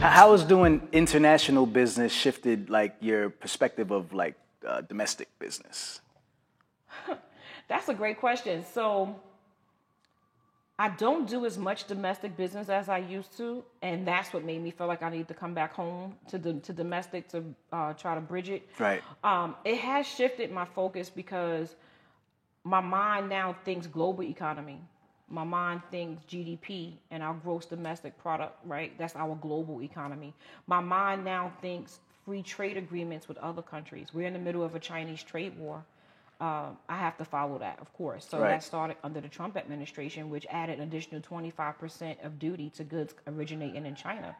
How has doing international business shifted like your perspective of like uh, domestic business? That's a great question. So I don't do as much domestic business as I used to, and that's what made me feel like I need to come back home to the to domestic to uh, try to bridge it. Right. Um, it has shifted my focus because my mind now thinks global economy. My mind thinks GDP and our gross domestic product, right? That's our global economy. My mind now thinks free trade agreements with other countries. We're in the middle of a Chinese trade war. Uh, I have to follow that, of course. So Right. that started under the Trump administration, which added an additional 25% of duty to goods originating in China.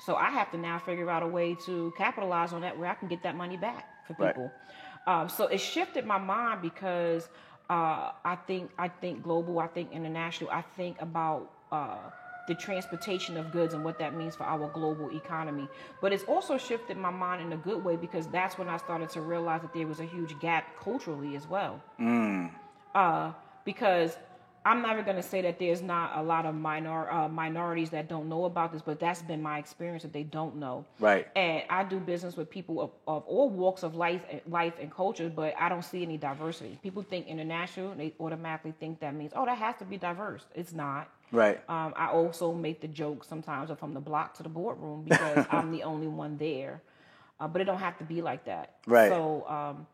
So I have to now figure out a way to capitalize on that where I can get that money back for Right. people. Um, so it shifted my mind because uh, I think I think global, I think international, I think about uh, the transportation of goods and what that means for our global economy. But it's also shifted my mind in a good way because that's when I started to realize that there was a huge gap culturally as well uh, because I'm never going to say that there's not a lot of minor uh, minorities that don't know about this, but that's been my experience that they don't know. Right. And I do business with people of, of all walks of life, life and culture, but I don't see any diversity. People think international, they automatically think that means oh, that has to be diverse. It's not. Right. Um, I also make the joke sometimes of from the block to the boardroom because I'm the only one there. Uh, but it don't have to be like that. Right. So um,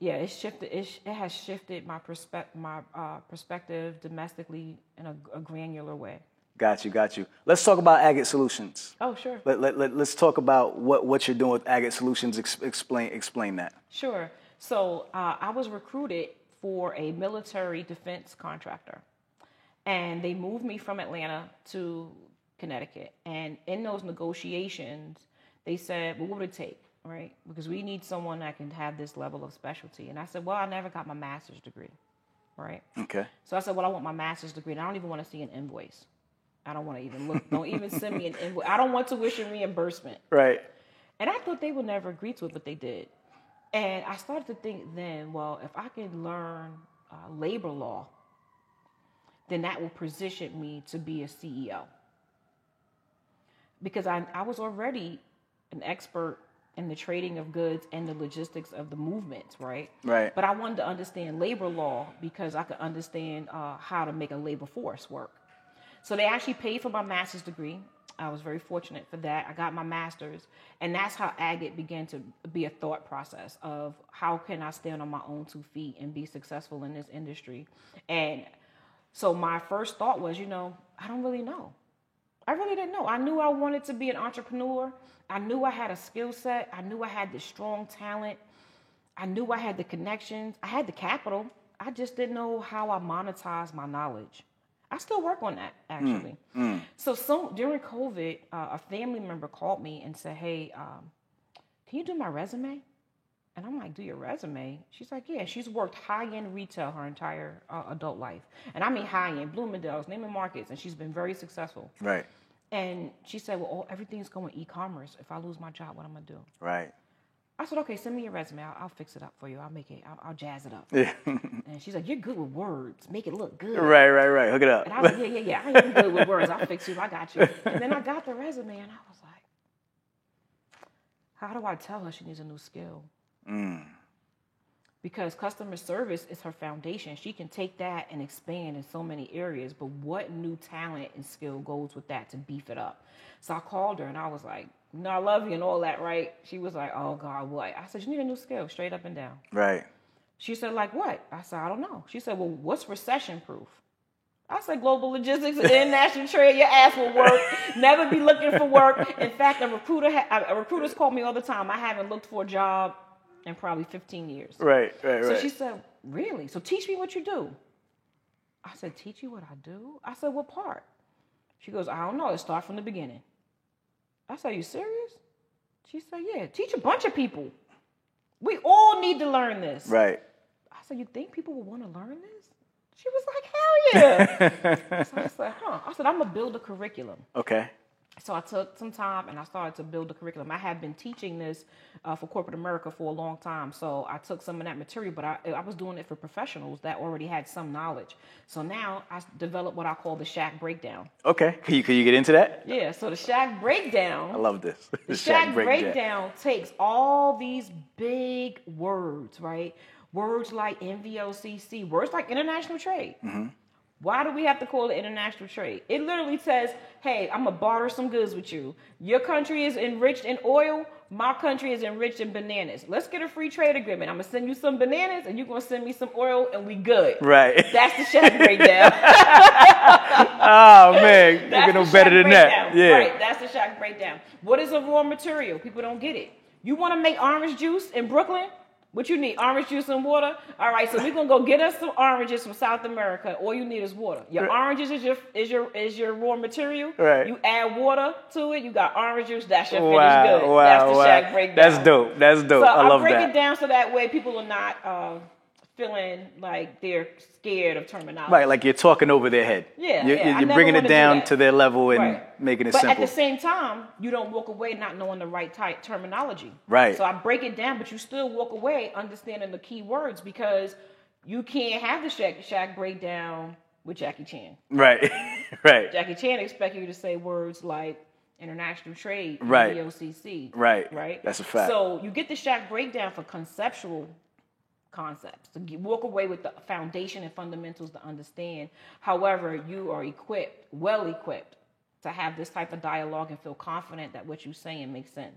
yeah, it shifted. It, sh- it has shifted my perspective, my uh, perspective domestically in a, a granular way. Got you, got you. Let's talk about Agate Solutions. Oh, sure, Let, let, let, us talk about what, what you're doing with Agate Solutions. Ex- explain, explain that. sure. So uh, I was recruited for a military defense contractor, and they moved me from Atlanta to Connecticut. And in those negotiations, they said, "Well, what would it take?" Right? Because we need someone that can have this level of specialty. And I said, "Well, I never got my master's degree." Right? Okay. So I said, well, I want my master's degree, and I don't even want to see an invoice. I don't want to even look. Don't even send me an invoice. I don't want tuition reimbursement. Right. And I thought they would never agree to it, but they did. And I started to think then, well, if I can learn uh, labor law, then that will position me to be a CEO. Because I, I was already an expert in the trading of goods and the logistics of the movements, right? Right. But I wanted to understand labor law because I could understand uh, how to make a labor force work. So they actually paid for my master's degree. I was very fortunate for that. I got my master's, and that's how Agate began to be a thought process of how can I stand on my own two feet and be successful in this industry. And so my first thought was, you know, I don't really know. I really didn't know. I knew I wanted to be an entrepreneur. I knew I had a skill set. I knew I had the strong talent. I knew I had the connections. I had the capital. I just didn't know how I monetized my knowledge. I still work on that actually. So, some during COVID, uh, a family member called me and said, "Hey, um, can you do my resume?" And I'm like, "Do your resume?" She's like, "Yeah." She's worked high end retail her entire uh, adult life, and I mean high end Bloomingdale's, Neiman Marcus, and she's been very successful. Right. And she said, "Well, everything's going e-commerce. If I lose my job, what am I gonna do?" Right. I said, "Okay, send me your resume. I'll, I'll fix it up for you. I'll make it. I'll, I'll jazz it up." Yeah. And she's like, "You're good with words. Make it look good." right, right, right. Hook it up. And I was like, "Yeah, yeah, yeah. I am good with words. I'll fix you. I got you." And then I got the resume, and I was like, "How do I tell her she needs a new skill?" Mm. Because customer service is her foundation. She can take that and expand in so many areas, but what new talent and skill goes with that to beef it up? So I called her and I was like, "No, I love you and all that, right?" She was like, "Oh God, what?" I said, "You need a new skill, straight up and down." right. She said, like what? I said, I don't know. She said, well, what's recession proof? I said, global logistics and international trade. Your ass will work. Never be looking for work. In fact, a recruiter, ha- a recruiters call me all the time. I haven't looked for a job in probably 15 years. Right, right, right. So she said, really? So teach me what you do. I said, teach you what I do? I said, what part? She goes, I don't know. It start from the beginning. I said, you serious? She said, yeah. Teach a bunch of people. We all need to learn this. right. I said, You think people will want to learn this? She was like, Hell yeah. so I said, Huh. I said, I'm going to build a curriculum. Okay. So I took some time and I started to build the curriculum. I have been teaching this uh, for corporate America for a long time. So I took some of that material, but I, I was doing it for professionals that already had some knowledge. So now I developed what I call the Shaq Breakdown. Okay. Can you, can you get into that? Yeah, so the Shaq Breakdown. I love this. The Shaq breakdown takes all these big words, right? Words like NVOCC, words like international trade. Why do we have to call it international trade? It literally says, hey, I'm going to barter some goods with you. Your country is enriched in oil. My country is enriched in bananas. Let's get a free trade agreement. I'm going to send you some bananas and you're going to send me some oil and we good. Right. That's the Shaq breakdown. oh man, you can the better than that. Yeah. Right, that's the shock breakdown. What is a raw material? People don't get it. You want to make orange juice in Brooklyn? What you need? Orange juice and water? All right, so we're gonna go get us some oranges from South America. All you need is water. Your oranges is your is your is your raw material. Right. You add water to it, you got orange juice, that's your Wow, finished good. wow, that's the wow. Shaq breakdown. That's dope. That's dope. So I love break that. it down so that way people are not uh, feeling like they're scared of terminology. Right, like you're talking over their head. Yeah, You're, yeah, you're bringing it wanna do down to their level and Right. making it but simple. at the same time, you don't walk away not knowing the right type terminology. Right. So I break it down, but you still walk away understanding the key words because you can't have the Shaq Shaq breakdown with Jackie Chan. right, right, Jackie Chan expect you to say words like international trade, Right. VOCC. Right. Right. That's a fact. So you get the Shaq breakdown for conceptual concepts to walk away with the foundation and fundamentals to understand. However, you are equipped, well equipped, to have this type of dialogue and feel confident that what you're saying makes sense.